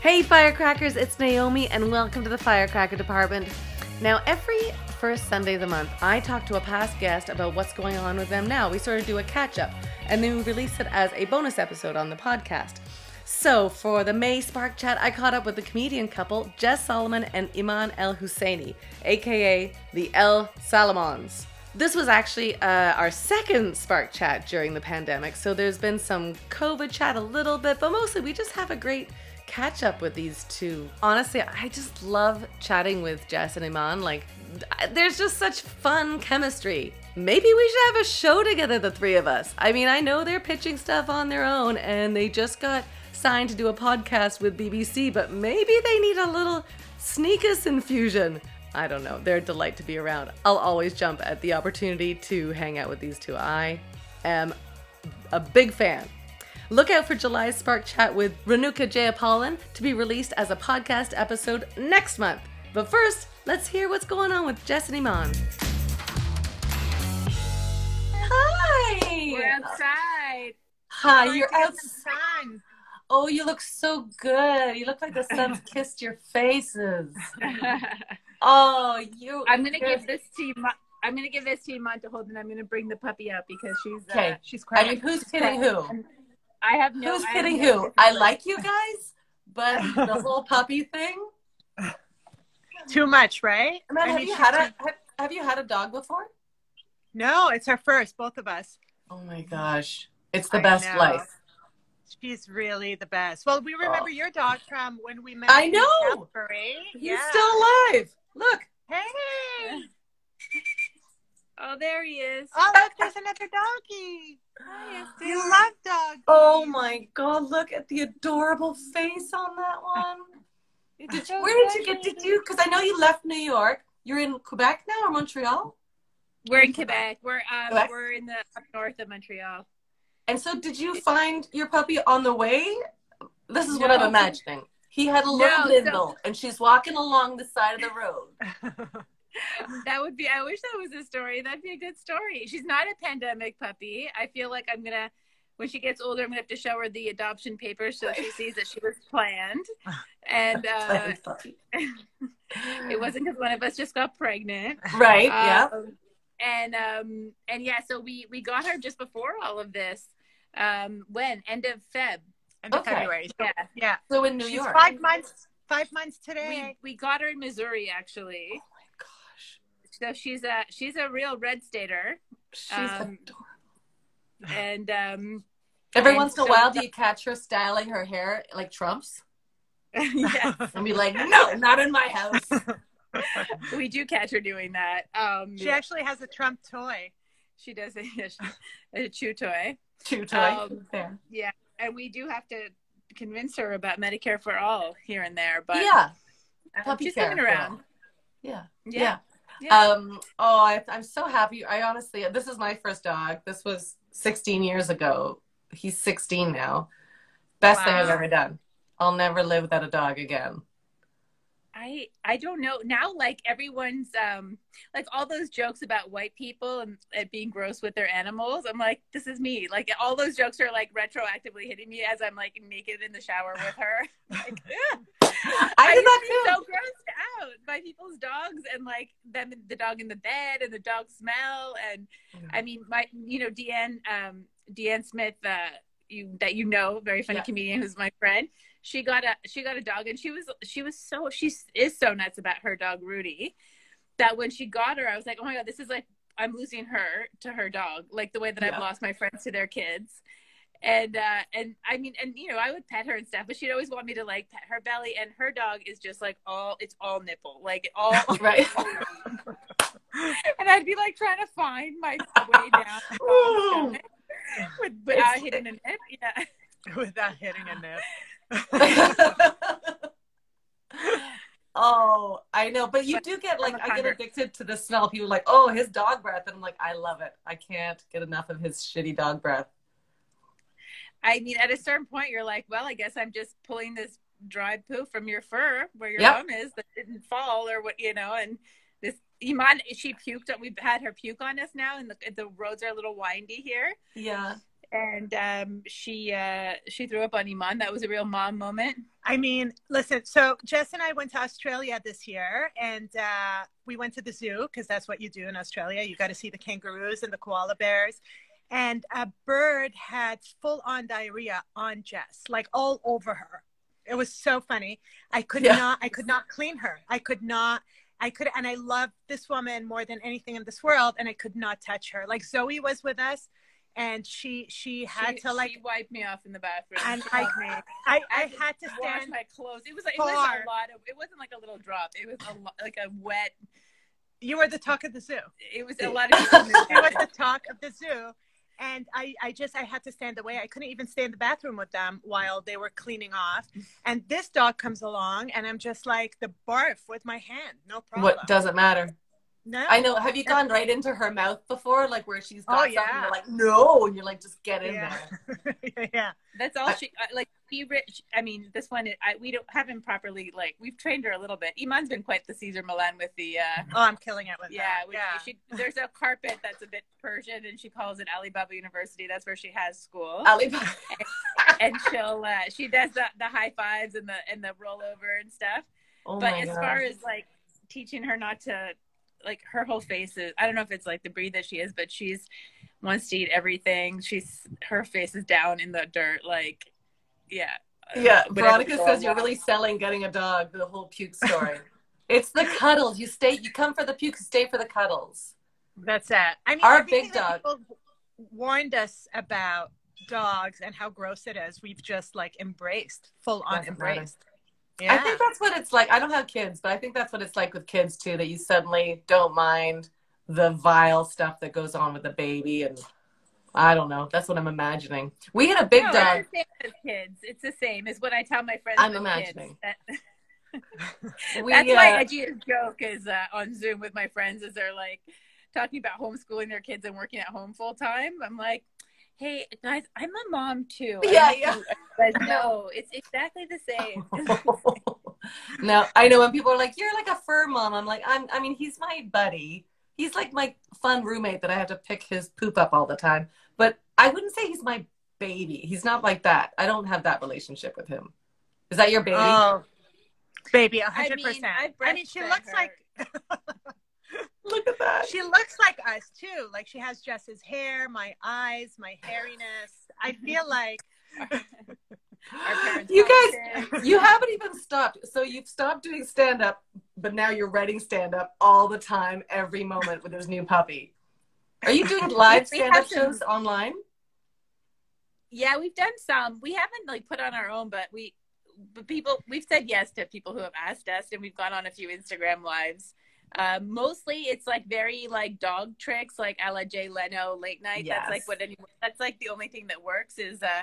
Hey, firecrackers, it's Naomi, and welcome to the Firecracker Department. Now, every first Sunday of the month, I talk to a past guest about what's going on with them now. We sort of do a catch up, and then we release it as a bonus episode on the podcast. So, for the May Spark Chat, I caught up with the comedian couple Jess Salomon and Iman El Husseini, aka the El Salomons. This was actually uh, our second Spark Chat during the pandemic, so there's been some COVID chat a little bit, but mostly we just have a great catch up with these two. Honestly, I just love chatting with Jess and Iman. Like, there's just such fun chemistry. Maybe we should have a show together, the three of us. I mean, I know they're pitching stuff on their own and they just got signed to do a podcast with BBC, but maybe they need a little Snieckus infusion. I don't know. They're a delight to be around. I'll always jump at the opportunity to hang out with these two. I am a big fan. Look out for July's Spark Chat with Renuka Jeyapalan to be released as a podcast episode next month. But first, let's hear what's going on with Jess and Iman. Hi! We're outside. Hi, you're getting out. some sun. Oh, you look so good. You look like the sun's kissed your faces. Oh, you. I'm gonna give this to. I'm gonna give this to you, to hold, and I'm gonna bring the puppy out because she's uh, Okay. she's I crying. mean, who's She's kidding who? I have no. Who's kidding who? I like you guys, but the whole puppy thing. Too much, right? Man, I have mean, you had a have, have you had a dog before? No, it's her first, both of us. Oh my gosh, it's the I best know. life. She's really the best. Well, we remember Oh. your dog from when we met. I know. Calgary. He's Yeah. still alive. Look. Hey! Oh, there he is. Oh, look, there's another doggy. Hi, You love dogs. Oh my god, look at the adorable face on that one. Did you, where did you get to do? because I know you left New York. You're in Quebec now or Montreal? We're in Quebec. We're um, Quebec? we're in the up north of Montreal. And so did you find your puppy on the way? This is what I'm imagining. He had a little No, so- and she's walking along the side of the road. That would be. I wish that was a story. That'd be a good story. She's not a pandemic puppy. I feel like I'm gonna. When she gets older, I'm gonna have to show her the adoption papers so she sees that she was planned, and uh, it wasn't because one of us just got pregnant. Right, yeah. Um, and um and yeah, so we we got her just before all of this. Um, when end of Feb. End of Okay. February. So, Yeah, yeah. So in New She's York. five months. Five months we today. we got her in Missouri actually. My gosh. So she's a she's a real red stater, She's Um, adorable. and um Every and once in a so- while do you catch her styling her hair like Trump's? yeah, And be like, no, not in my house. we do catch her doing that. Um, she actually has a Trump toy. she does a, a chew toy, Chew toy. Um, There. and we do have to convince her about Medicare for all here and there. But yeah. um, puppy she's coming around. Yeah. Yeah, Yeah. Yeah. Um, oh, I, I'm so happy. I honestly, this is my first dog. This was 16 years ago. He's 16 now. Best thing I've ever done. I'll never live without a dog again. I I don't know now. Like everyone's um like all those jokes about white people and, and being gross with their animals. I'm like, this is me. Like all those jokes are like retroactively hitting me as I'm like naked in the shower with her. like, ugh. I did that to too. so grossed out by people's dogs and like them the dog in the bed and the dog smell and I mean my you know DeAnne um DeAnne Smith uh you that you know very funny Yeah. comedian who's my friend she got a she got a dog and she was she was so she is so nuts about her dog Rudy that when she got her I was like oh my god this is like I'm losing her to her dog like the way that Yeah. I've lost my friends to their kids and uh and I mean and you know I would pet her and stuff but she'd always want me to like pet her belly and her dog is just like all it's all nipple like all Right. and I'd be like trying to find my way down the Ooh. dog's stomach with without hitting an yeah Without hitting a nip. oh, I know. But you do get like, I get addicted to the smell. People like, oh, his dog breath. And I'm like, I love it. I can't get enough of his shitty dog breath. I mean, at a certain point, you're like, well, I guess I'm just pulling this dry poo from your fur where your Yep. bum is that didn't fall or what, you know, and this Iman, she puked. We've had her puke on us now, and the, the roads are a little windy here. Yeah. And um, she uh, she threw up on Iman. That was a real mom moment. I mean, listen. So Jess and I went to Australia this year, and uh, we went to the zoo because that's what you do in Australia. You got to see the kangaroos and the koala bears. And a bird had full on diarrhea on Jess, like all over her. It was so funny. I could Yeah. not. I could not clean her. I could not. I could, and I love this woman more than anything in this world, and I could not touch her. Like Zoe was with us, and she she had she, to like. she wiped me off in the bathroom. And I- me I, I I had to wash stand my clothes. It was like, it was a lot of. It wasn't like a little drop. It was a lo- like a wet. you were the talk of the zoo. It was a lot of. You were the talk of the zoo. And I, I just, I had to stand away. I couldn't even stay in the bathroom with them while they were cleaning off. And this dog comes along, and I'm just like the barf with my hand, no problem. What doesn't matter. No, I know. Have you gone right into her mouth before, like where she's got Oh, something? yeah. You're like, no, and you're like, just get in yeah. there. yeah. That's all she uh, like. He rich. I mean, this one. I, we don't haven't properly like. We've trained her a little bit. Iman's been quite the Cesar Millan with the. uh Oh, I'm killing it with Yeah, that. we, yeah. she, there's a carpet that's a bit Persian, and she calls it Alibaba University. That's where she has school, Alibaba. and she'll uh, she does the, the high fives and the and the rollover and stuff. Oh but my as God. far as like teaching her not to like her whole face is i don't know if it's like the breed that she is but she's wants to eat everything she's her face is down in the dirt like yeah Yeah, uh, Whatever Veronica says you're wants. really selling getting a dog, the whole puke story. it's the cuddles. You stay you come for the puke, stay for the cuddles. That's it. I mean, Our big dog- warned us about dogs and how gross it is. We've just like embraced, full on Doesn't matter. Yeah. I think that's what it's like. I don't have kids, but I think that's what it's like with kids too, that you suddenly don't mind the vile stuff that goes on with the baby and I don't know. That's what I'm imagining. We had a big no, dog. it's the same as kids it's the same as what i tell my friends I'm imagining. That, We, that's uh, my edgiest joke is uh, on zoom with my friends is they're like talking about homeschooling their kids and working at home full time i'm like hey guys i'm a mom too I Yeah, yeah. you guys know it's exactly the same no, I know when people are like, "You're like a fur mom." I'm like, "I'm." I mean, he's my buddy. He's like my fun roommate that I have to pick his poop up all the time. But I wouldn't say he's my baby. He's not like that. I don't have that relationship with him. Is that your baby? Oh, baby, a I hundred percent. I I mean, she looks her. like Look at that. she looks like us too. Like she has Jess's hair, my eyes, my hairiness. I feel like Our You guys, kids. you haven't even stopped. So you've stopped doing stand up, but now you're writing stand up all the time, every moment with this new puppy. Are you doing live We stand up have some- shows online? Yeah, we've done some. We haven't like put on our own, but we, but people, we've said yes to people who have asked us, and we've gone on a few Instagram lives. Uh, mostly, it's like very like dog tricks, like a la Jay Leno late night. Yes. That's like what anyone. That's like the only thing that works is uh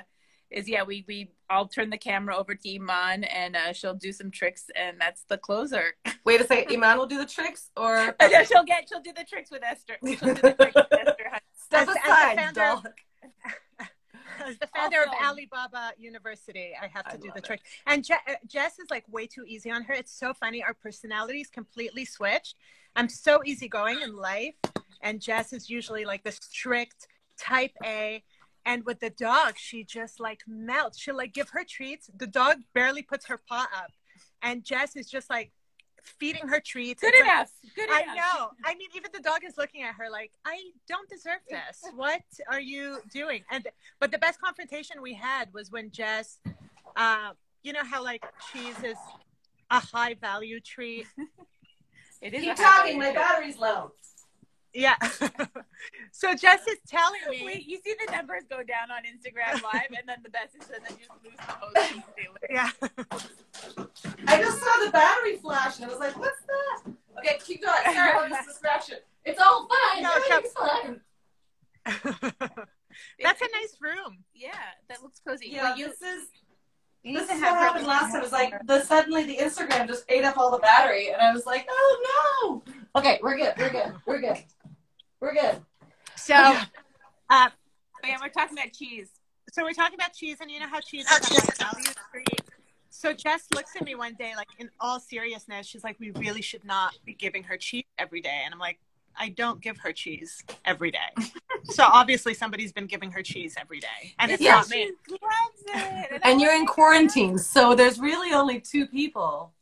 is yeah we we I'll turn the camera over to Iman and uh, she'll do some tricks and that's the closer. Wait a second, Iman will do the tricks, or then she'll get she'll do the tricks with Esther. She'll do the tricks with Esther. step As- as a aside, dog. As the founder of Alibaba University, I have to I do the it. trick. And Je- uh, Jess is like way too easy on her. It's so funny. Our personalities completely switched. I'm so easygoing in life, and Jess is usually like the strict type A. And with the dog, she just like melts. She'll like give her treats. The dog barely puts her paw up, and Jess is just like feeding her treats. Good It's like- enough. Good I enough. know. I mean, even the dog is looking at her like, I don't deserve this. What are you doing? And but the best confrontation we had was when Jess, uh, you know how like cheese is a high value treat. It is Keep talking. My battery's low. Yeah. so Jess is telling me. Wait, you see the numbers go down on Instagram Live, and then the best is, and then you just lose the host completely. Yeah. I just saw the battery flash, and I was like, "What's that?" Okay, keep going. Sorry about this distraction. It's all fine. No, Everything's fine. That's a nice room. Yeah, that looks cozy. Yeah, Well, you, this is you this is what her- happened last time. It was like the suddenly the Instagram just ate up all the battery, and I was like, "Oh no!" Okay, we're good. We're good. We're good. We're good. So, uh, Oh, yeah, we're talking about cheese. so we're talking about cheese, and you know how cheese is a value treat. So Jess looks at me one day, like in all seriousness, she's like, "We really should not be giving her cheese every day." And I'm like, I don't give her cheese every day. so obviously somebody's been giving her cheese every day, and it's Yeah. not me. She loves it. And I'm you're in quarantine, so there's really only two people.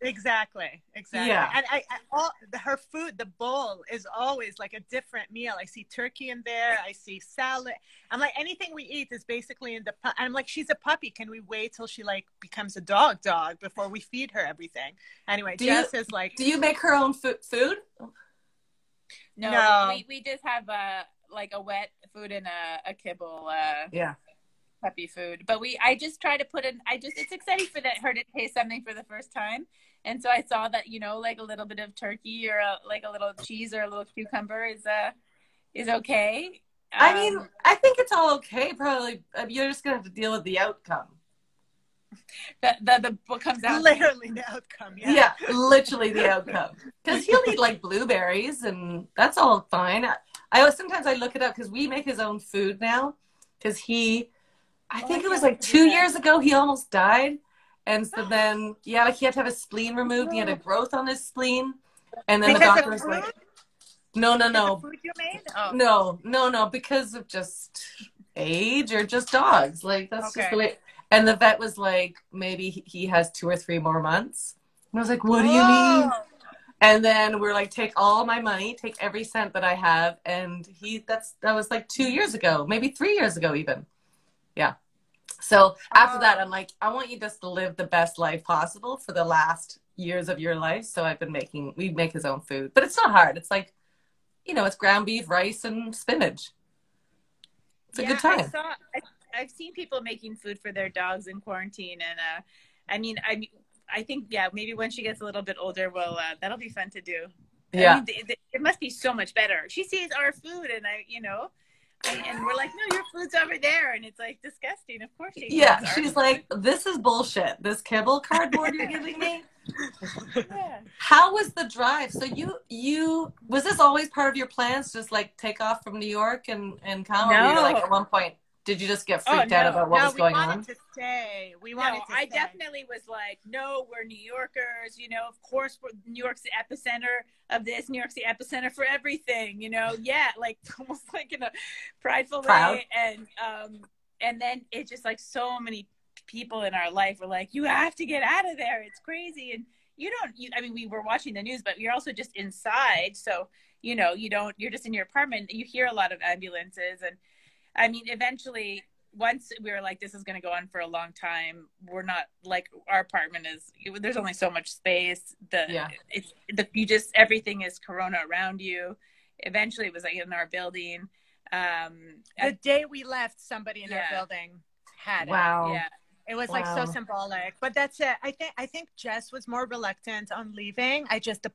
Exactly, exactly. Yeah. And I, I all the, her food, the bowl is always like a different meal. I see turkey in there. I see salad. I'm like anything we eat is basically in the. pu- I'm like she's a puppy. Can we wait till she like becomes a dog dog before we feed her everything? Anyway, Do you- Jess is like Do you make her own fo- food? No, No. We, we just have a like a wet food and a, a kibble uh, Yeah. puppy food. But we I just try to put in. I just it's exciting for that her to taste something for the first time. And so I saw that you know like a little bit of turkey or a, like a little cheese or a little cucumber is uh is okay. I mean, Um, I think it's all okay. Probably, uh, you're just gonna have to deal with the outcome. the, the the what comes out. literally the outcome. Yeah. Yeah, literally the outcome. Because he'll eat like blueberries, and that's all fine. I, I sometimes I look it up because we make his own food now. Because he, I Oh, think I it was like two years ago, he almost died, and so then yeah, like he had to have his spleen removed. He had a growth on his spleen, and then the doctor was like, "No, no, no, food you made. Oh. no, no, no, because of just age or just dogs. Like that's just the way. And the vet was like, maybe he- he has two or three more months. And I was like, what do you mean? Oh. And then we're like, take all my money, take every cent that I have, and he that's that was like two years ago, maybe three years ago even. Yeah. So after that, I'm like, I want you just to live the best life possible for the last years of your life. So I've been making we make his own food, but it's not hard. It's like, you know, it's ground beef, rice, and spinach. It's a yeah, good time. I saw. I, I've seen people making food for their dogs in quarantine, and uh, I mean, I I think yeah, maybe when she gets a little bit older, well, uh, that'll be fun to do. I yeah. mean, th- th- it must be so much better. She sees our food, and I, you know, and, we're like, no, your food's over there, and it's like disgusting. Of course, she Yeah, she's like, this is bullshit. This kibble cardboard you're giving me. yeah. How was the drive? So you you was this always part of your plans? Just like take off from New York and and come? Or were you No. like at one point, did you just get Oh, freaked out about what no, was we going wanted on? to stay. We No, wanted to I stay. definitely was like, no, we're New Yorkers. You know, of course, we're, New York's the epicenter of this. New York's the epicenter for everything. You know, yeah, like almost like in a prideful Proud. way. And um, and then it's just like so many people in our life were like, you have to get out of there. It's crazy. And you don't. You, I mean, we were watching the news, but you're also just inside. So you know, you don't. You're just in your apartment. You hear a lot of ambulances, and I mean, eventually once we were like, this is going to go on for a long time. We're not like our apartment is. There's only so much space. The Yeah. it's the you just everything is Corona around you. Eventually, it was like in our building. Um, The day we left, somebody in Yeah. our building had it. Wow. yeah, It was like so symbolic. But that's it. I think I think Jess was more reluctant on leaving. I just the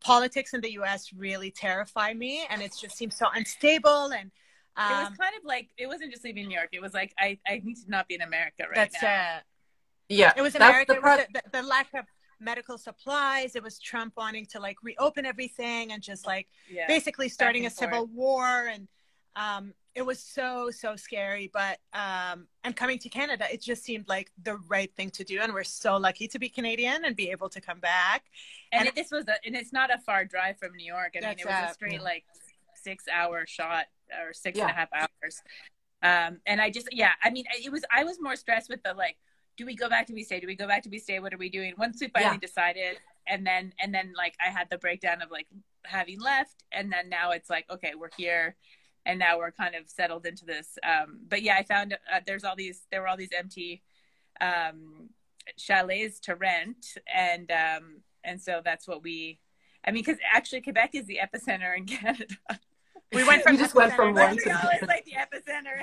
politics in the US really terrify me and it just seems so unstable and it was um, kind of like it wasn't just leaving New York. It was like I I need to not be in America right that's now. it. Yeah, It was that's America. the It was the, the, the lack of medical supplies. It was Trump wanting to like reopen everything and just like yeah. basically starting a and forth. civil war and um it was so so scary but um and coming to canada it just seemed like the right thing to do and we're so lucky to be canadian and be able to come back and, and- it, this was a, and it's not a far drive from New York. I mean, it was a straight Yeah. like six hour shot or six and a half hours. Um, and I just, yeah, I mean, it was, I was more stressed with the like, do we go back to be stay? Do we go back to be stay? What are we doing? Once we finally Yeah. decided, and then, and then like I had the breakdown of like having left, and then now it's like, okay, we're here. And now we're kind of settled into this. Um, but yeah, I found uh, there's all these, there were all these empty um, chalets to rent. And, um, and so that's what we, I mean, because actually Quebec is the epicenter in Canada. We went from You just went from one to Montreal is like the epicenter.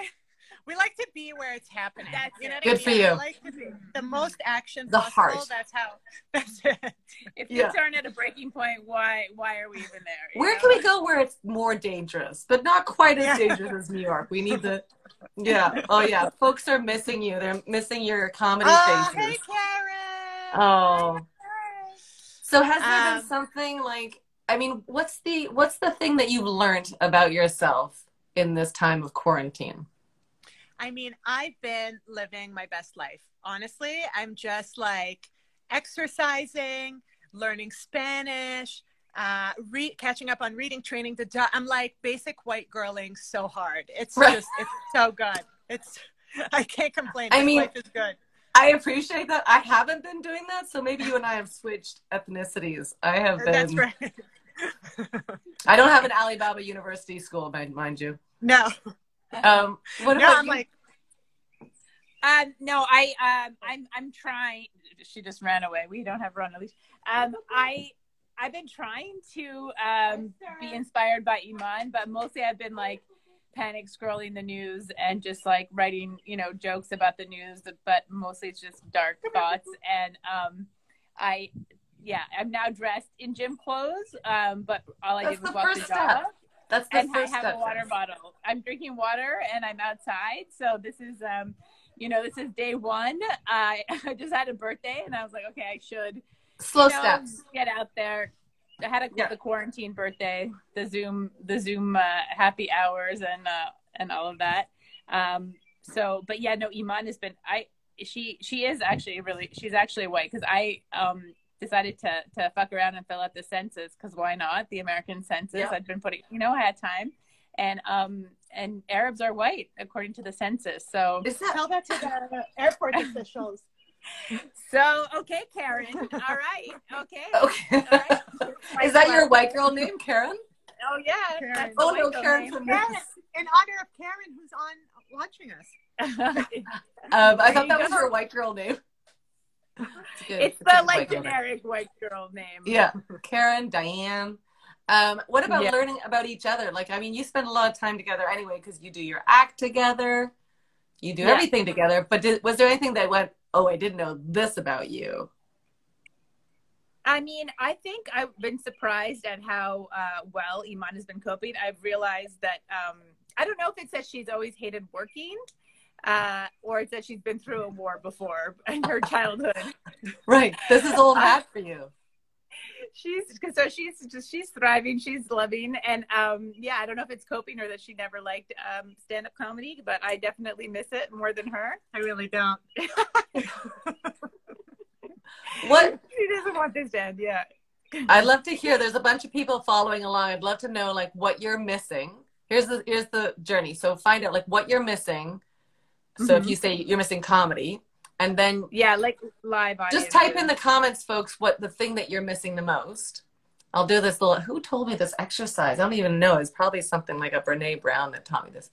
we like to be where it's happening That's you know it. what I Good for you. We like to be the most action The possible heart. that's how that's it If Yeah. things aren't at a breaking point, why why are we even there? Where know? can we go where it's more dangerous, but not quite as Yeah. dangerous as New York? We need to. Yeah. Oh yeah. Folks are missing you. They're missing your comedy oh faces. hey karen Oh. So has there Um, been something like I mean, what's the what's the thing that you've learned about yourself in this time of quarantine? I mean, I've been living my best life. Honestly, I'm just like exercising, learning Spanish, uh, re- catching up on reading, training the dog. I'm like basic white girling so hard. It's Right. just, it's so good. It's, I can't complain. I This mean- life is good. I appreciate that. I haven't been doing that, so maybe you and I have switched ethnicities. I have been. That's right. I don't have an Alibaba University school, mind, mind you. no, Um, what no, about I'm you? like, Um, no, I um, I'm I'm trying. She just ran away. We don't have her on a leash. Um, I I've been trying to um, be inspired by Iman, but mostly I've been like panic scrolling the news and just like writing, you know, jokes about the news. But mostly it's just dark thoughts. And um, I, yeah, I'm now dressed in gym clothes. Um, but all I That's did was the walk first to step. Java That's the and I have step. a water bottle. I'm drinking water and I'm outside. So this is, um, you know, this is day one. I I just had a birthday and I was like, okay, I should Slow you know, steps. get out there. I had a Yeah. the quarantine birthday, the Zoom, the Zoom uh, happy hours and uh, and all of that. Um, so, but yeah, no, Iman has been. I she she is actually really she's actually white because I um decided to to fuck around and fill out the census because why not the American census? Yeah. I'd been putting you know I had time, and um and Arabs are white according to the census. So Is that tell that to the airport officials. so okay, Karen. All right, okay. okay? All right. Is that your white girl name, Karen? Oh yeah. Karen. Oh no, girl Karen name. from Karen, in honor of Karen, who's on watching us. Um, I thought you that was go. your white girl name. It's, good. it's a the like generic white girl name. Yeah, Karen, Diane. Um, what about Yeah. learning about each other? Like, I mean, you spend a lot of time together anyway because you do your act together, you do Yeah. everything together. But did, was there anything that went, "Oh, I didn't know this about you"? I mean, I think I've been surprised at how uh, well Iman has been coping. I've realized that um, I don't know if it's that she's always hated working, uh, or it's that she's been through a war before in her childhood. Right, this is old hat for you. she's so she's just she's thriving, she's loving, and um, yeah, I don't know if it's coping or that she never liked um, stand up comedy, but I definitely miss it more than her. I really don't. What She doesn't want this to end. Yeah. I'd love to hear. There's a bunch of people following along. I'd love to know like what you're missing. Here's the here's the journey. So find out like what you're missing. So if Mhm. you say you're missing comedy, and then Yeah, like live audience. just type in the comments, folks, what the thing that you're missing the most. I'll do this little. Who told me this exercise? I don't even know. It's probably something like a Brene Brown that taught me this.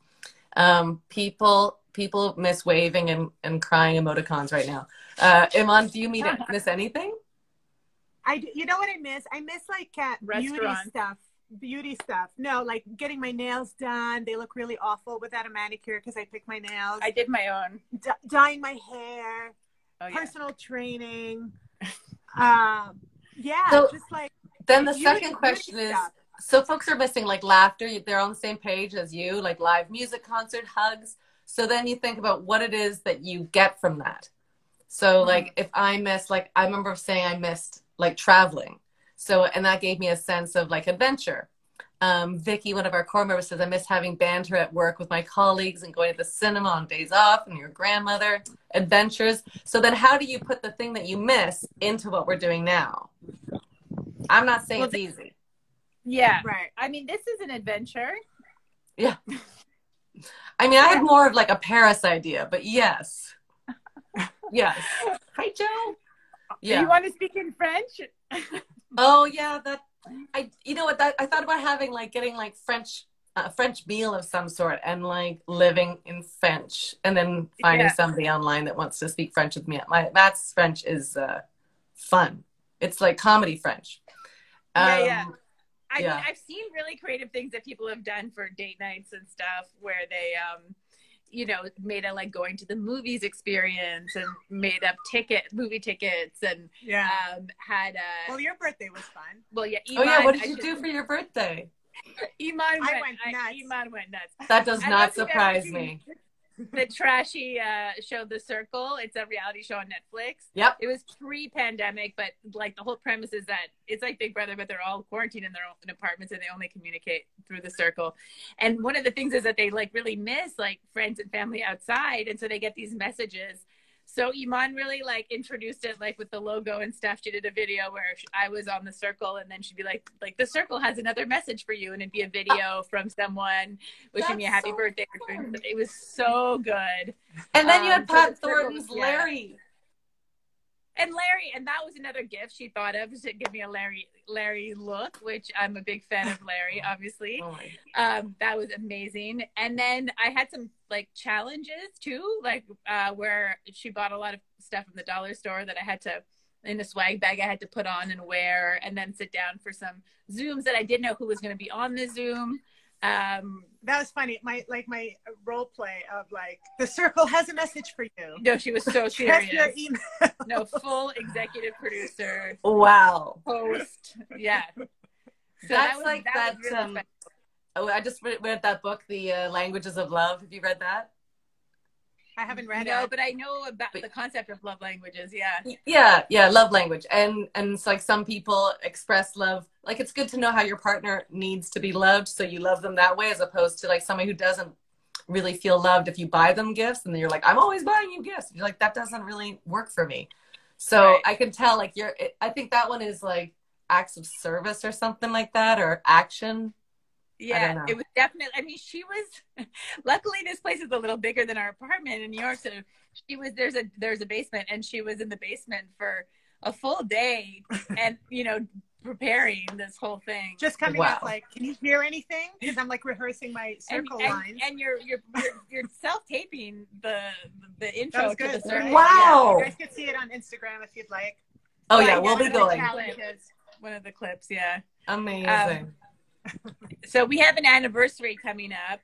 Um, people people miss waving and, and crying emoticons right now. Uh, Iman, do you mean miss anything? I do, you know what I miss? I miss like uh, beauty stuff. Beauty stuff. No, like getting my nails done. They look really awful without a manicure because I pick my nails. I did my own. D- dyeing my hair. Oh yeah. Personal training. um, yeah, So- just like Then the beauty- second question is stuff. so folks are missing like laughter they're on the same page as you like live music concert hugs so then you think about what it is that you get from that so like if i miss like i remember saying i missed like traveling so and that gave me a sense of like adventure um, Vicky, one of our core members, says, I miss having banter at work with my colleagues and going to the cinema on days off and your grandmother, adventures. So then, how do you put the thing that you miss into what we're doing now? I'm not saying Well, it's easy. Yeah. right. I mean, this is an adventure. Yeah. I mean, I had more of like a Paris idea, but yes. Yes. Hi, Joe. Yeah. You want to speak in French? Oh, yeah. That I. You know what? That I thought about having like getting like French, a French meal of some sort, and like living in French, and then finding Yeah. somebody online that wants to speak French with me. My Matt's French is uh, fun. It's like comedy French. Yeah, Um, yeah. I Yeah. mean, I've seen really creative things that people have done for date nights and stuff where they, um, you know, made a like going to the movies experience and made up ticket movie tickets and Yeah. um, had a well, your birthday was fun. well, yeah. Oh yeah. What did I you should- do for your birthday? Iman I went, went I- nuts. Iman went nuts. That does not don't think I've surprise me. The trashy uh, show, The Circle. It's a reality show on Netflix. Yep. It was pre-pandemic, but like the whole premise is that it's like Big Brother, but they're all quarantined in their own apartments and they only communicate through the circle. And one of the things is that they like really miss like friends and family outside, and so they get these messages. So Iman really like introduced it like with the logo and stuff. She did a video where I was on the circle, and then she'd be like, "Like the circle has another message for you," and it'd be a video from someone wishing me a happy so birthday. fun. It was so good. And then you Um, had Pat the circle- Thornton's yeah. Larry. And Larry, and that was another gift she thought of to give me a Larry Larry look, which I'm a big fan of Larry, obviously. Oh um that was amazing. And then i had some like challenges too like uh where she bought a lot of stuff from the dollar store that i had to in a swag bag i had to put on and wear and then sit down for some zooms that i didn't know who was going to be on the zoom um That was funny. My like my role play of like the circle has a message for you. no she was so Check your serious email. no full executive producer Wow. host yeah so That's was- like was that, really um, fun. Oh, I just read, read that book, The uh, Languages of Love. Have you read that? I haven't read no it. but i know about But- the concept of love languages yeah Yeah, yeah, love language. And and it's like some people express love. Like it's good to know how your partner needs to be loved, so you love them that way, as opposed to like somebody who doesn't really feel loved if you buy them gifts, and then you're like, I'm always buying you gifts. You're like, that doesn't really work for me. So Right. I can tell, like you're. I think that one is like acts of service or something like that, or action. Yeah, it was definitely. I mean, she was. Luckily, this place is a little bigger than our apartment in New York, so she was. There's a there's a basement, and she was in the basement for a full day, and you know, preparing this whole thing. Just coming Wow. up like, can you hear anything? Because I'm like rehearsing my circle and, lines. and you're you're you're, you're self taping the the That intro was to the good. circle. Wow. You guys can see it on Instagram if you'd like. Oh Yeah, yeah, we'll be going. One of the clips, yeah. Amazing. Um, so we have an anniversary coming up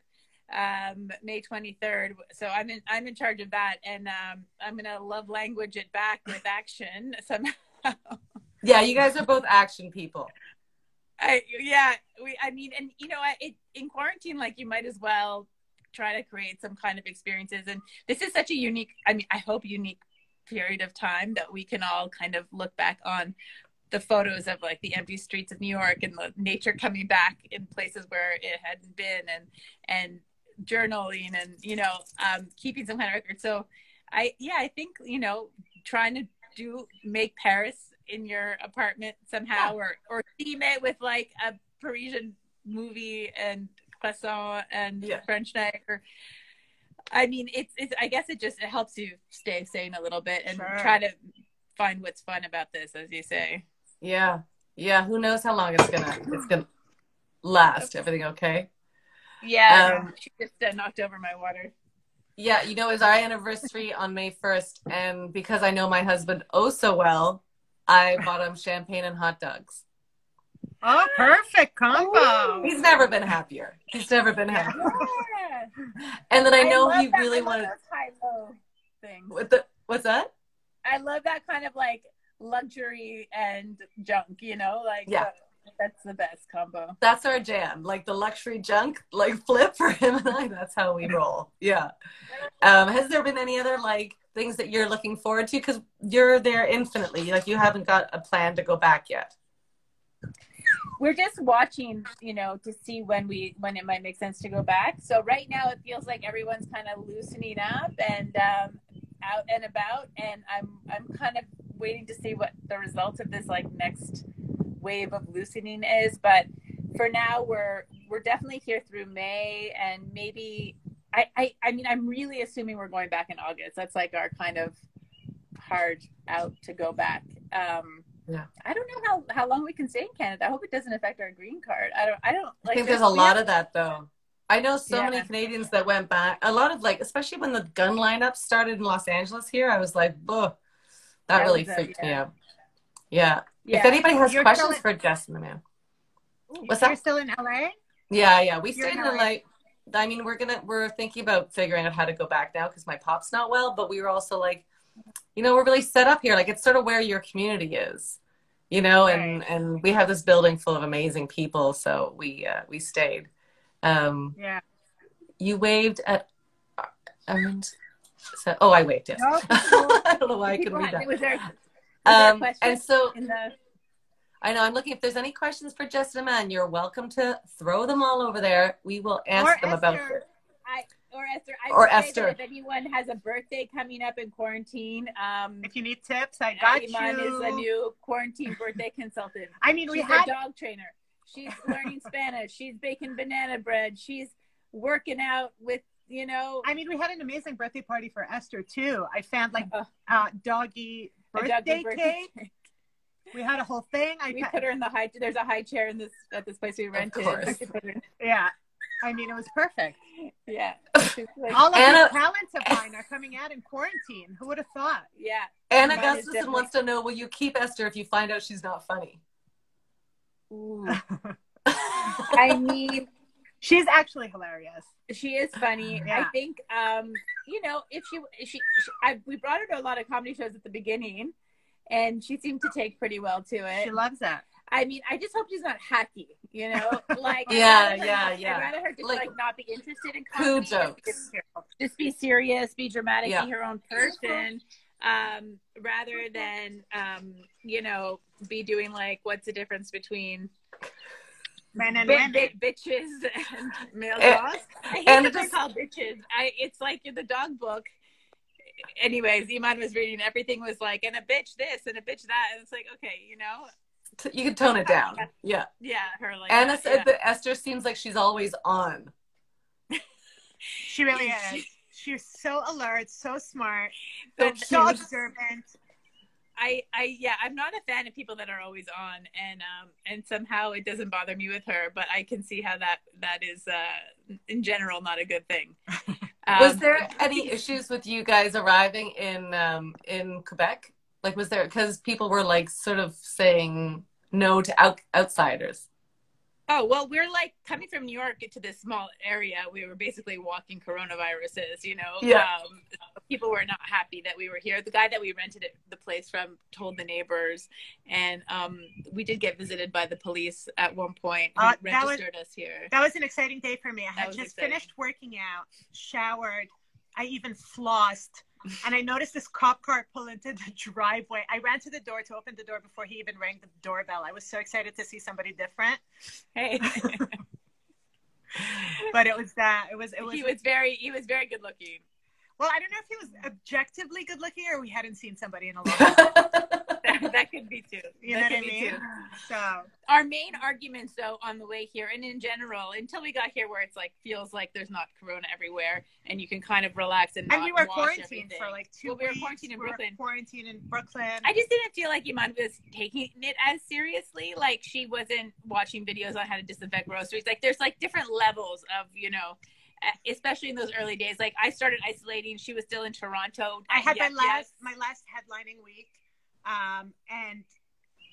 um may 23rd so i'm in i'm in charge of that. And um i'm gonna love language it back with action somehow. Yeah, you guys are both action people. i yeah we i mean and you know I, it, in quarantine like you might as well try to create some kind of experiences. And this is such a unique i mean i hope unique period of time that we can all kind of look back on the photos of like the empty streets of New York and the nature coming back in places where it hadn't been and and journaling and you know um, keeping some kind of record. So I yeah I think you know trying to do make Paris in your apartment somehow or or theme it with like a Parisian movie and croissant and Yeah. French night or I mean it's it's I guess it just it helps you stay sane a little bit and Sure. try to find what's fun about this as you say. Yeah, yeah. Who knows how long it's gonna it's gonna last? Everything okay? Yeah, Um, she just uh, knocked over my water. Yeah, you know, it's our anniversary on May 1st, and because I know my husband oh so well, I bought him champagne and hot dogs. Oh, perfect combo. He's never been happier. He's never been happier. Yeah. And then I know love he really I love wanted. those high-low things. What the? What's that? I love that kind of like luxury and junk. You know, like Yeah. uh, that's the best combo. That's our jam. Like the luxury junk, like flip for him and I. That's how we roll. Yeah. Um, has there been any other like things that you're looking forward to? Because you're there infinitely. Like you haven't got a plan to go back yet. We're just watching, you know, to see when we when it might make sense to go back. So right now it feels like everyone's kind of loosening up and um, out and about, and I'm I'm kind of waiting to see what the result of this like next wave of loosening is. But for now, we're we're definitely here through May, and maybe I I, I mean I'm really assuming we're going back in August. That's like our kind of hard out to go back. Um, Yeah. I don't know how, how long we can stay in Canada. I hope it doesn't affect our green card. I don't. I don't. Like, I think there's a lot of that though. I know so Yeah. many Canadians that went back. A lot of like, especially when the gun lineup started in Los Angeles here, I was like, "Ugh," that, That really freaked me out. Yeah. Yeah. If anybody has You're questions still for Justin, the man. What's You're that? still in LA? Yeah, yeah. We You're stayed in in LA. LA. I mean, we're gonna we're thinking about figuring out how to go back now because my pop's not well. But we were also like, you know, we're really set up here. Like it's sort of where your community is, you know, and and we have this building full of amazing people, so we uh, we stayed. Um, Yeah. you waved at Aaron's. So, oh, I waved. Yes. No, I don't know why I couldn't read that. Was there, was there Um, question and so the? I know I'm looking. If there's any questions for Jess and Iman, you're welcome to throw them all over there. We will ask Or them about Esther. it. I or Esther. I Or would say that Esther. If anyone has a birthday coming up in quarantine, um, If you need tips, I got Iman you. is a new quarantine birthday consultant. I mean, we She's had a dog trainer. She's learning Spanish. She's baking banana bread. She's working out with, you know, I mean, we had an amazing birthday party for Esther too. I found like Uh, uh, doggy a birthday, doggy birthday cake. cake. We had a whole thing. I We pa- put her in the high. There's a high chair in this at this place we rented. course. We put her- yeah. I mean, it was perfect. yeah, like- All of Anna- these talents of mine are coming out in quarantine. Who would have thought? yeah. Anna Mine Gustafson definitely- wants to know: Will you keep Esther if you find out she's not funny? Ooh. I mean, She's actually hilarious. she is funny. Yeah. I think, um, you know, if she, if she, she I, we brought her to a lot of comedy shows at the beginning, and she seemed to take pretty well to it. She loves that. I mean, I just hope she's not hacky, you know, like Yeah, rather her yeah, not- yeah. I'd rather her just Like, like, not be interested in poo comedy, jokes. Just, just be serious, be dramatic, Yeah. be her own person, um, rather than um, you know, be doing like what's the difference between Men and bi- women. bi- bitches and male Eh, dogs? I hate and that they're called bitches. I it's like in the dog book. Anyways, Iman was reading everything was like, and a bitch this and a bitch that, and it's like, okay, you know, You can tone it down. Yeah. yeah, her like Anna that, said yeah. that Esther seems like she's always on. She really is. She's so alert, so smart, But so cute. observant. I, I, yeah, I'm not a fan of people that are always on, and um, and somehow it doesn't bother me with her, but I can see how that that is, uh, in general, not a good thing. was Um, there any issues with you guys arriving in um, in Quebec? Like, was there because people were like sort of saying no to out- outsiders? Oh well, we're like coming from New York to this small area. We were basically walking coronaviruses. You know, Yeah. Um, people were not happy that we were here. The guy that we rented it, the place from told the neighbors, and um, we did get visited by the police at one point. Uh, that was- registered us here. That was an exciting day for me. I That had just exciting. finished working out, showered. I even flossed. And I noticed this cop car pull into the driveway. I ran to the door to open the door before he even rang the doorbell. I was so excited to see somebody different. Hey, But it was that. It was it was he was very he was very good looking. Well, I don't know if he was objectively good looking or we hadn't seen somebody in a long time. that, that could be too. You know what I mean? too. So Our main arguments, though, on the way here and in general, until we got here, where it's like feels like there's not corona everywhere, and you can kind of relax and and we were quarantined everything. for like two Well, we were quarantined in We were Brooklyn. quarantined in Brooklyn. I just didn't feel like Iman was taking it as seriously. Like she wasn't watching videos on how to disinfect groceries. Like there's like different levels of you know, especially in those early days. Like I started isolating. She was still in Toronto. I had Yes, my last yes. my last headlining week, um, and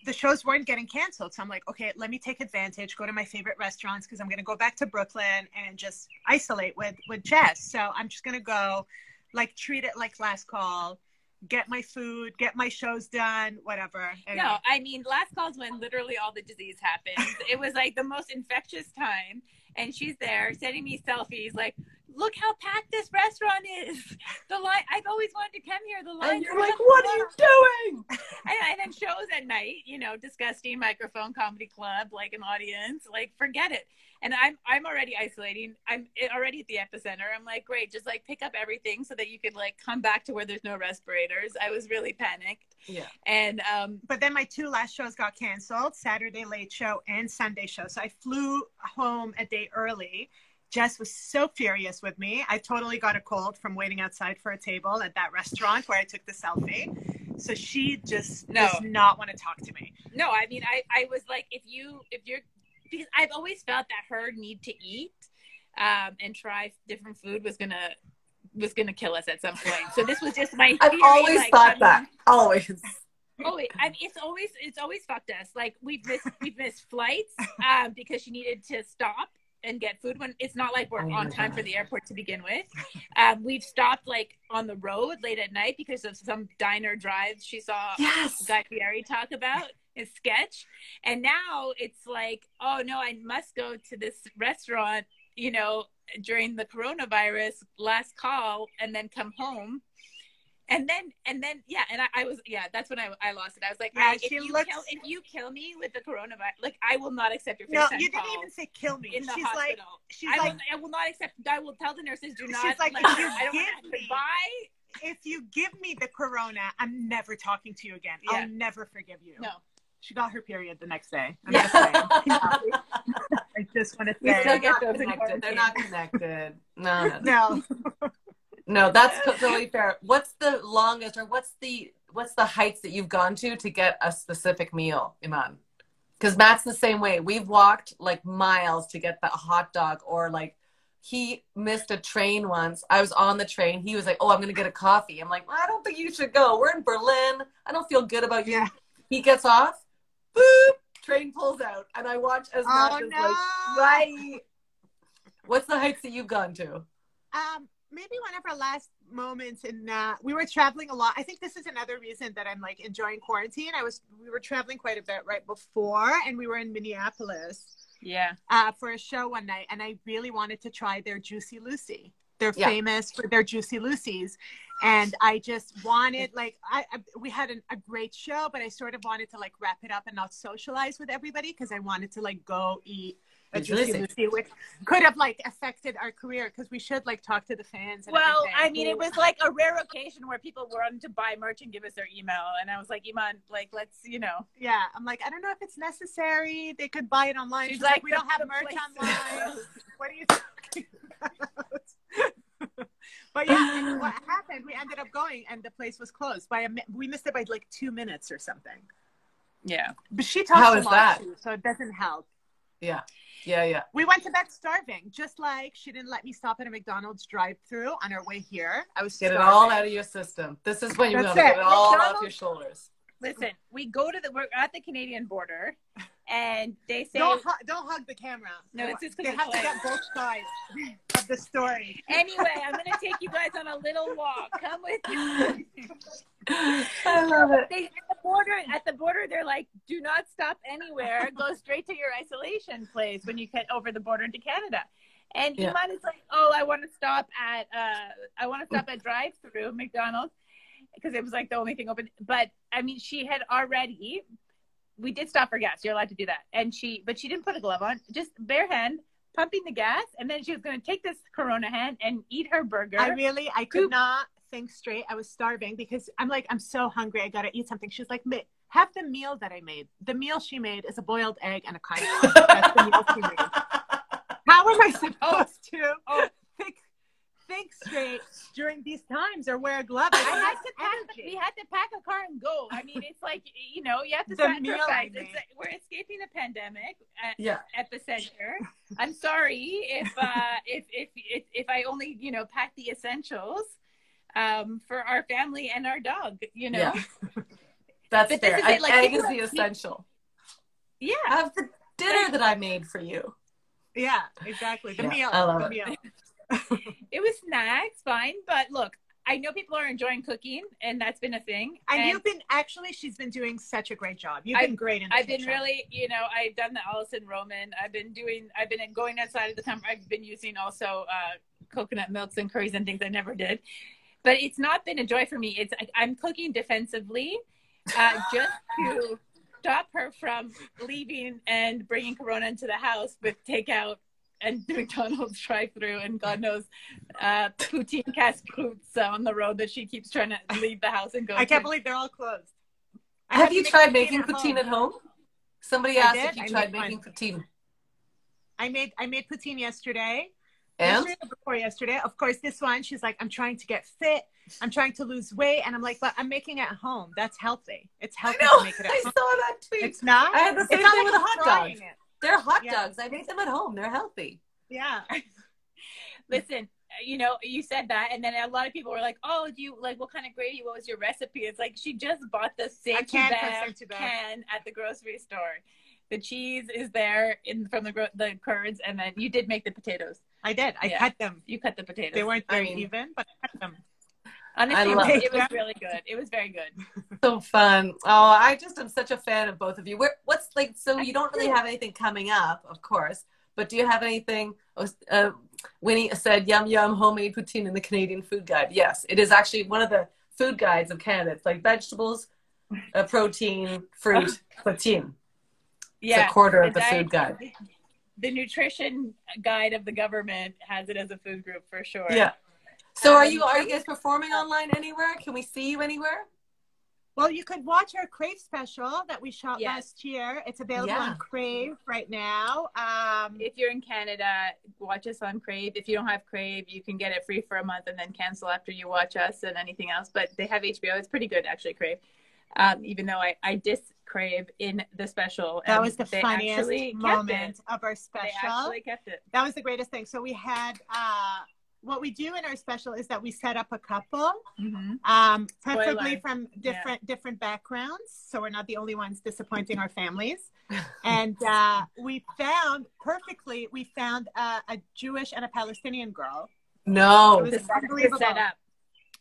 the shows weren't getting canceled. So I'm like, okay, let me take advantage, go to my favorite restaurants because I'm going to go back to Brooklyn and just isolate with with Jess. So I'm just going to go, like, treat it like last call, get my food, get my shows done, whatever. No, I mean, last call's when literally all the disease happens. it was like the most infectious time. And she's there sending me selfies like, look how packed this restaurant is. The line, I've always wanted to come here. The line. and you're like, what are you doing? And, and then shows at night, you know, disgusting microphone comedy club, like an audience, like forget it. And I'm I'm already isolating. I'm already at the epicenter. I'm like, great, just like pick up everything so that you could like come back to where there's no respirators. I was really panicked. Yeah. And um, but then my two last shows got canceled Saturday Late Show and Sunday Show. So I flew home a day early. Jess was so furious with me. I totally got a cold from waiting outside for a table at that restaurant where I took the selfie. So she just No. does not want to talk to me. no, I mean, I I was like, if you if you're because I've always felt that her need to eat um, and try different food was gonna was gonna kill us at some point. So this was just my. I've always like, thought coming- that. Always. Oh, I mean, it's always it's always fucked us. Like we've missed we've missed flights um, because she needed to stop and get food when it's not like we're Oh on time God. for the airport to begin with. Um, we've stopped like on the road late at night because of some diner drives she saw Yes. Guy Fieri talk about his sketch, and now it's like, oh no, I must go to this restaurant, you know, during the coronavirus last call, and then come home. And then, and then, yeah, and I, I was, yeah, that's when I, I lost it. I was like, Yeah, if you looks- kill, if you kill me with the coronavirus, like I will not accept your No, you didn't even say kill me. in the She's hospital. like, she's I like, will, I will not accept. I will tell the nurses do She's not. like, like, if you I don't give me- if you give me the corona, I'm never talking to you again. Yeah. I'll never forgive you. No, She got her period the next day. I'm just saying. I just want to We still They're get not those connected. They're not connected. No, no, no. no. No, that's totally fair. What's the longest or what's the what's the heights that you've gone to to get a specific meal, Iman? Because Matt's the same way. We've walked like miles to get that hot dog, or like he missed a train once. I was on the train. He was like, "Oh, I'm gonna get a coffee." I'm like, well, "I don't think you should go. We're in Berlin. I don't feel good about you." Yeah. He gets off. Boop. Train pulls out, and I watch as Matt Oh is no. like, "Right." What's the heights that you've gone to? Um, maybe one of our last moments in uh, we were traveling a lot. I think this is another reason that I'm like enjoying quarantine. I was we were traveling quite a bit right before, and we were in Minneapolis yeah. uh, for a show one night, and I really wanted to try their Juicy Lucy. They're Yeah. famous for their Juicy Lucy's, and I just wanted like I, I we had an, a great show, but I sort of wanted to like wrap it up and not socialize with everybody because I wanted to like go eat a Juicy Juicy Lucy. Lucy, which could have like affected our career because we should like talk to the fans. And Well, everything. I mean, it was like a rare occasion where people wanted to buy merch and give us their email, and I was like, Iman, like, let's, you know, Yeah, I'm like, I don't know if it's necessary. They could buy it online. She's She's like, like, we don't have merch place- online. what are you talking about? but yeah, and what happened? We ended up going, and the place was closed by a. We missed it by like two minutes or something. yeah. But she talks How a lot that? too, so it doesn't help. Yeah, yeah, yeah. We went to bed starving, just like she didn't let me stop at a McDonald's drive-through on our way here. I was Get it all out of your system. This is when you That's want to get it. it all off your shoulders. Listen, we go to the, we're at the Canadian border, and they say, Don't hu- don't hug the camera. No, it's just 'cause they it's have to get both sides of the story. anyway, I'm going to take you guys on a little walk. Come with me. I love it. they at the border at the border they're like do not stop anywhere go straight to your isolation place when you get over the border into canada and Yeah. Iman is like oh i want to stop at uh i want to stop at drive through mcdonald's because it was like the only thing open but i mean she had already we did stop for gas you're allowed to do that and she but she didn't put a glove on just bare hand pumping the gas and then she was going to take this corona hand and eat her burger I really, I could not think straight. I was starving because I'm like, I'm so hungry. I gotta eat something. She's like, have the meal that I made. The meal she made is a boiled egg and a kind of. That's the meal she made. How am I supposed oh. to Oh. Think straight during these times or wear gloves? I had to pack. We had to pack a car and go. I mean, it's like you know, you have to The meal I sacrifice. like we're escaping the pandemic at, Yeah. at the center. I'm sorry if uh, if, if if if I only you know pack the essentials um, for our family and our dog. You know, Yeah. That's But this fair. is it, An like, egg is the essential. yeah. Have the dinner that I made for you. Yeah, exactly. The Yeah, meal. I love the it. meal. It was snacks, fine, but look. I know people are enjoying cooking, and that's been a thing. And, you've been actually, she's been doing such a great job. You've I've- been great in the I've been really, you know, I've done the Alison Roman. I've been doing, I've been going outside of the time. I've been using also uh, coconut milks and curries and things I never did. But it's not been a joy for me. It's I- I'm cooking defensively, uh, just to stop her from leaving and bringing Corona into the house with takeout and McDonald's drive-through and God knows uh, poutine casse-croûtes on the road that she keeps trying to leave the house and go. I can't to. believe they're all closed. I Have to you tried poutine making at poutine home. at home? Somebody I asked did. if you I tried made making poutine. I made I made poutine yesterday. And Yesterday before yesterday. Of course, this one, she's like, I'm trying to get fit. I'm trying to lose weight. And I'm like, but I'm making it at home. That's healthy. It's I healthy know. to make it at I home. saw that tweet. It's not. I had the same it's thing like with a I'm hot dog. it. They're hot Yeah. dogs. I make them at home. They're healthy. Yeah. listen you know you said that and then a lot of people were like oh do you like what kind of gravy what was your recipe it's like she just bought the same can can, at the grocery store the cheese is there in from the the curds and then you did make the potatoes I did. I Yeah. cut them. you cut the potatoes They weren't I very mean- even, but I cut them. Honestly it, was really good it was very good So fun. Oh, I just am such a fan of both of you. Where, what's like, so you don't really have anything coming up, of course, but do you have anything? Uh, Winnie said, yum, yum, homemade poutine in the Canadian food guide. Yes, it is actually one of the food guides of Canada. It's like vegetables, uh, protein, fruit, protein. It's a quarter of the diet- food guide. The nutrition guide of the government has it as a food group for sure. Yeah. So are Um, you are you guys performing online anywhere? Can we see you anywhere? Well, you could watch our Crave special that we shot Yes. last year. It's available Yeah. on Crave right now. Um, If you're in Canada, watch us on Crave. If you don't have Crave, you can get it free for a month and then cancel after you watch us and anything else. But they have HBO. It's pretty good, actually, Crave. Um, even though I, I diss Crave in the special. that was the they funniest moment of our special. They actually kept it. that was the greatest thing. So we had uh, what we do in our special is that we set up a couple, Mm-hmm. um, preferably Spoiler. from different different backgrounds, so we're not the only ones disappointing our families. and uh, we found perfectly, we found uh, a Jewish and a Palestinian girl No. It was To set, unbelievable. set up.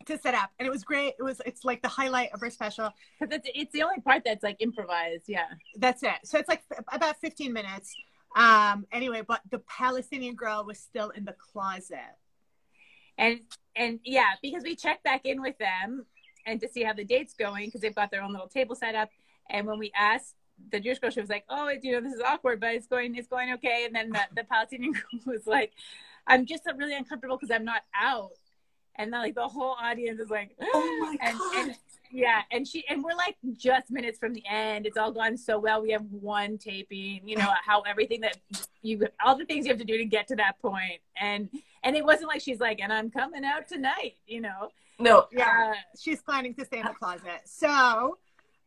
to set up, and it was great. It was it's like the highlight of our special. Because it's, it's the only part that's like improvised. Yeah. That's it. So it's like f- about 15 minutes. Um, anyway, but the Palestinian girl was still in the closet. And and yeah because we check back in with them and to see how the date's going because they've got their own little table set up. And when we asked the Jewish girl she was like oh you know this is awkward but it's going it's going okay. And then the, the Palestinian girl was like I'm just really uncomfortable because I'm not out. And then like the whole audience is like Oh my and, god. and yeah and she and we're like just minutes from the end it's all gone so well we have one taping you know how everything that you all the things you have to do to get to that point and and it wasn't like she's like and i'm coming out tonight you know no. Yeah. Uh, She's planning to stay in the closet. So,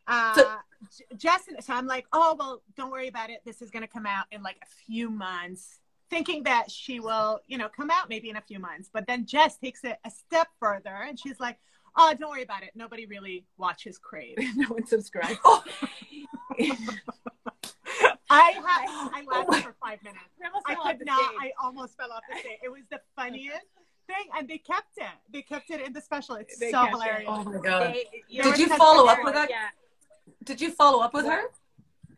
uh, So- J- Jess, so I'm like, oh, well, don't worry about it. This is going to come out in like a few months, thinking that she will, you know, come out maybe in a few months. But then Jess takes it a step further and she's like, oh, don't worry about it. Nobody really watches Crave. no one subscribes. Oh, I had, I laughed for five minutes. I I could not. I almost fell off the stage. It was the funniest thing, and they kept it. They kept it in the special. It's They so kept it. Oh hilarious. oh my god. There Did you follow up with that? Yeah. Did you follow up with her?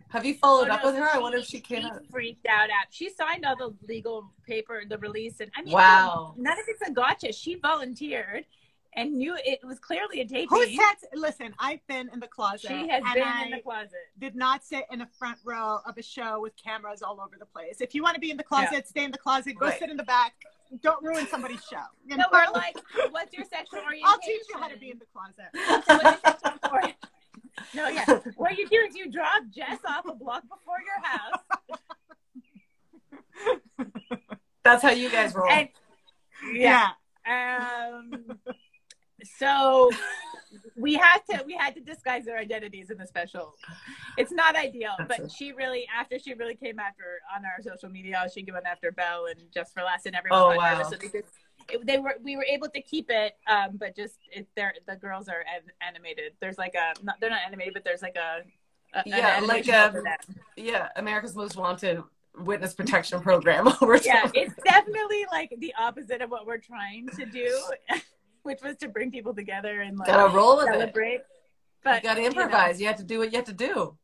Have you followed Oh, up no, with her? I wonder if she came she out. freaked out at. She signed all the legal paper, the release, and I mean, Wow. none of it's a gotcha. She volunteered and knew it was clearly a taping. Who said? Listen, I've been in the closet. she has and been I in the closet. Did not sit in a front row of a show with cameras all over the place. If you want to be in the closet, stay in the closet. Go Right. sit in the back. Don't ruin somebody's show. You No, know? we're like, what's your sexual orientation? I'll teach you how to be in the closet. So what's your sexual orient- No, yeah. What you do is you drop Jess off a block before your house. That's how you guys roll. And yeah. Um, so we had to we had to disguise our identities in the special. It's not ideal, That's but it. she really after she really came after on our social media, she went after Bell and Just for Laughs and everyone Oh, wow. So they, just, it, they were we were able to keep it, um, but just it, they're the girls are an, animated. There's like a not, they're not animated, but there's like a, a Yeah, like, over um, yeah, America's Most Wanted witness protection program over yeah, it's definitely like the opposite of what we're trying to do, which was to bring people together and like Gotta roll with it. celebrate. But you gotta you know, improvise. You, have to do what you have to do.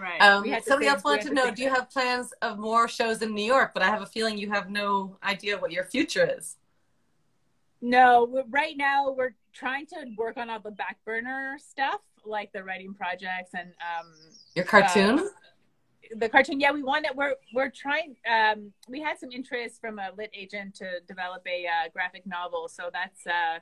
Right. Um, We had to somebody else wanted to to know: Do you have plans of more shows in New York? But I have a feeling you have no idea what your future is. no, right now we're trying to work on all the back burner stuff, like the writing projects and um, Your cartoon? Uh, the cartoon. Yeah, we want it. We're we're trying. Um, we had some interest from a lit agent to develop a uh, graphic novel, so that's uh,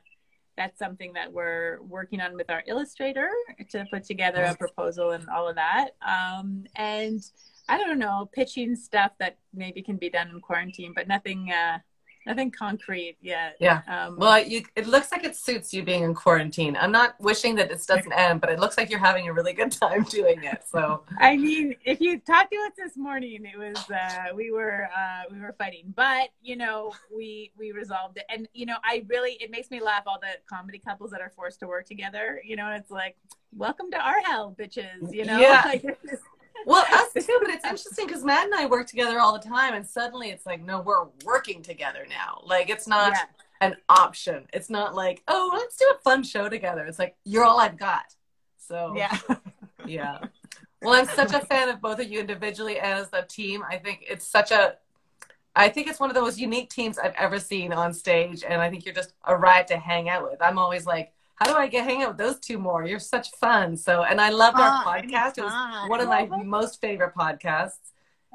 that's something that we're working on with our illustrator to put together a proposal and all of that. Um, and I don't know, pitching stuff that maybe can be done in quarantine, but nothing, uh, nothing concrete yet. Yeah. Um, Well, you, it looks like it suits you being in quarantine. I'm not wishing that this doesn't end, but it looks like you're having a really good time doing it. So, I mean, if you talked to us this morning, it was uh, we were uh, we were fighting, but you know we we resolved it, and you know I really it makes me laugh all the comedy couples that are forced to work together. You know, it's like welcome to our hell, bitches. You know, Yeah. like, this is- well, us too, but it's interesting because Matt and I work together all the time, and suddenly it's like, no, we're working together now. Like, it's not yeah. an option. It's not like, oh, let's do a fun show together. It's like, you're all I've got. So, yeah. Yeah. Well, I'm such a fan of both of you individually and as a team. I think it's such a, I think it's one of the most unique teams I've ever seen on stage. And I think you're just a riot to hang out with. I'm always like, how do I get hang out with those two more? You're such fun. So, and I loved our Oh, podcast. It was one of my most favorite podcasts.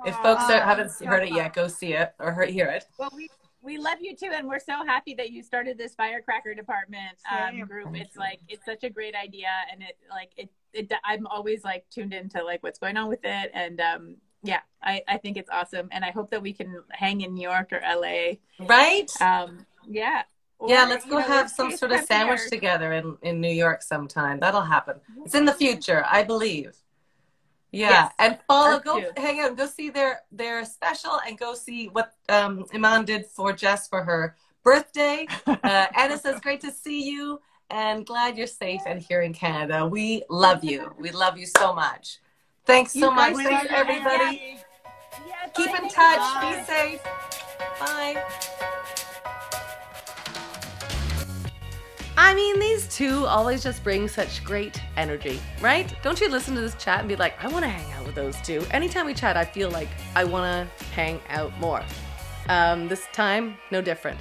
If folks Aw, haven't so heard it yet, go see it or hear- hear it. Well, we we love you too, and we're so happy that you started this firecracker department um, group. Thank It's you. like it's such a great idea, and it like it, it I'm always like tuned into like what's going on with it, and um yeah, I I think it's awesome, and I hope that we can hang in New York or LA. Right? Um, yeah. Yeah, let's go know, have some sort of sandwich together in, in New York sometime. That'll happen. It's in the future, I believe. Yeah, Yes, and follow, go too. hang out, go see their their special, and go see what um, Iman did for Jess for her birthday. Uh, Anna says, "Great to see you, and glad you're safe and here in Canada. We love you. We love you so much. Thanks so You much. Thanks everybody. Yeah, Keep in touch. Bye. Be safe. Bye." I mean, these two always just bring such great energy, right? Don't you listen to this chat and be like, I want to hang out with those two? Anytime we chat, I feel like I want to hang out more. Um, this time, no different.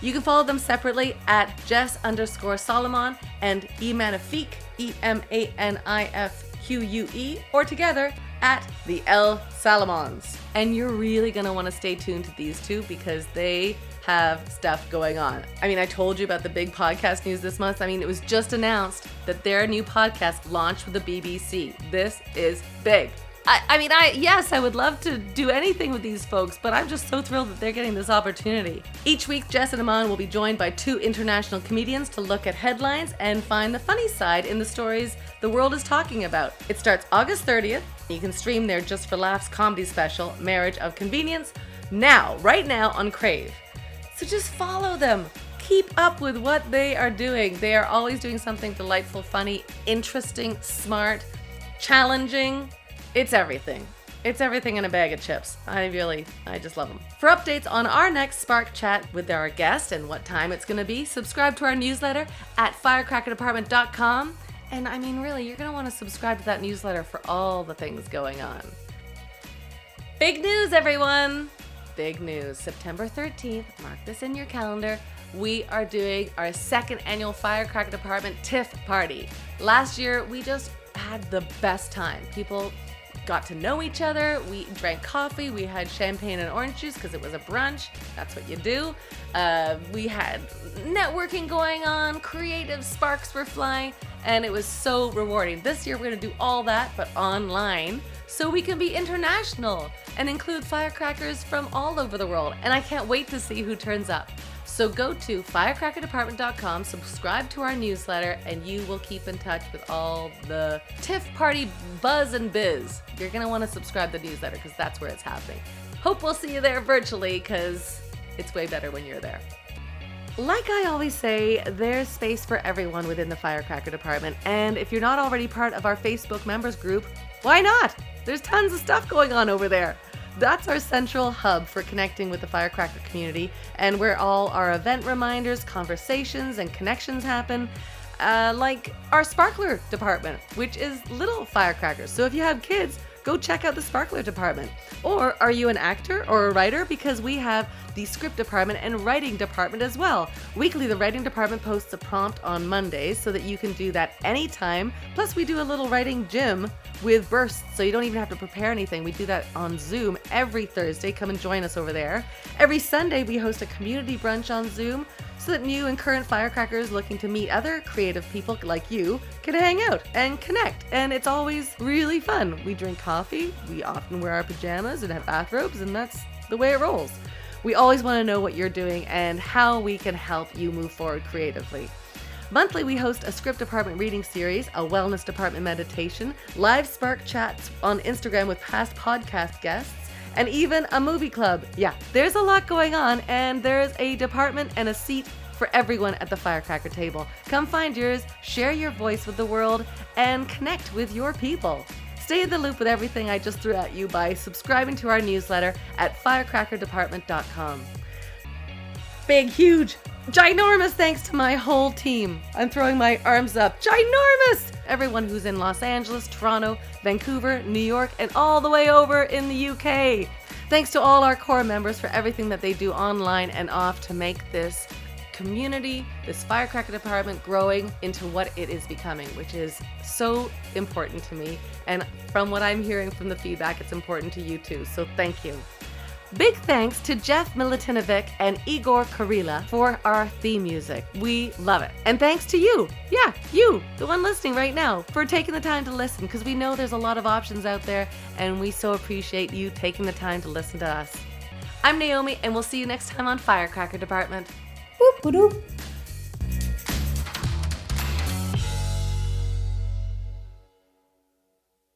You can follow them separately at Jess underscore Salomon and Emanifque, E M A N I F Q U E, or together at the El Salomons. And you're really gonna wanna stay tuned to these two because they have stuff going on. I mean, I told you about the big podcast news this month. I mean, it was just announced that their new podcast launched with the BBC. This is big. I, I mean, I yes, I would love to do anything with these folks, but I'm just so thrilled that they're getting this opportunity. Each week, Jess and Iman will be joined by two international comedians to look at headlines and find the funny side in the stories the world is talking about. It starts August 30th. You can stream their Just for Laughs comedy special, Marriage of Convenience, now, right now on Crave. So just follow them. Keep up with what they are doing. They are always doing something delightful, funny, interesting, smart, challenging. It's everything. It's everything in a bag of chips. I really, I just love them. For updates on our next Spark Chat with our guest and what time it's going to be, subscribe to our newsletter at firecrackerdepartment.com. And I mean, really, you're going to want to subscribe to that newsletter for all the things going on. Big news, everyone! Big news. September 13th, mark this in your calendar. We are doing our second annual Firecracker Department TIFF party. Last year, we just had the best time. People got to know each other. We drank coffee. We had champagne and orange juice because it was a brunch. That's what you do. Uh, we had networking going on, creative sparks were flying, and it was so rewarding. This year, we're going to do all that, but online, so we can be international and include firecrackers from all over the world. And I can't wait to see who turns up. So go to firecrackerdepartment.com, subscribe to our newsletter, and you will keep in touch with all the TIFF party buzz and biz. You're going to want to subscribe to the newsletter because that's where it's happening. Hope we'll see you there virtually because it's way better when you're there. Like I always say, there's space for everyone within the Firecracker Department. And if you're not already part of our Facebook members group, why not? There's tons of stuff going on over there. That's our central hub for connecting with the Firecracker community and where all our event reminders, conversations, and connections happen. Uh, like our Sparkler department, which is little firecrackers. So if you have kids, go check out the Sparkler department. Or are you an actor or a writer? Because we have the script department and writing department as well. Weekly, the writing department posts a prompt on Mondays so that you can do that anytime. Plus, we do a little writing gym with bursts, so you don't even have to prepare anything. We do that on Zoom every Thursday. Come and join us over there. Every Sunday, we host a community brunch on Zoom so that new and current firecrackers looking to meet other creative people like you can hang out and connect. And it's always really fun. We drink coffee, we often wear our pajamas and have bathrobes, and that's the way it rolls. We always want to know what you're doing and how we can help you move forward creatively. Monthly, we host a script department reading series, a wellness department meditation, live spark chats on Instagram with past podcast guests, and even a movie club. Yeah, there's a lot going on, and there's a department and a seat for everyone at the firecracker table. Come find yours, share your voice with the world, and connect with your people. Stay in the loop with everything I just threw at you by subscribing to our newsletter at firecrackerdepartment.com. Big, huge, ginormous thanks to my whole team. I'm throwing my arms up. Ginormous! Everyone who's in Los Angeles, Toronto, Vancouver, New York, and all the way over in the UK. Thanks to all our core members for everything that they do online and off to make this community, this firecracker department growing into what it is becoming, which is so important to me. And from what I'm hearing from the feedback, it's important to you too. So thank you. Big thanks to Jeff Milutinovic and Igor Karila for our theme music. We love it. And thanks to you, yeah, you, the one listening right now, for taking the time to listen because we know there's a lot of options out there and we so appreciate you taking the time to listen to us. I'm Naomi, and we'll see you next time on Firecracker Department. Boop, boop.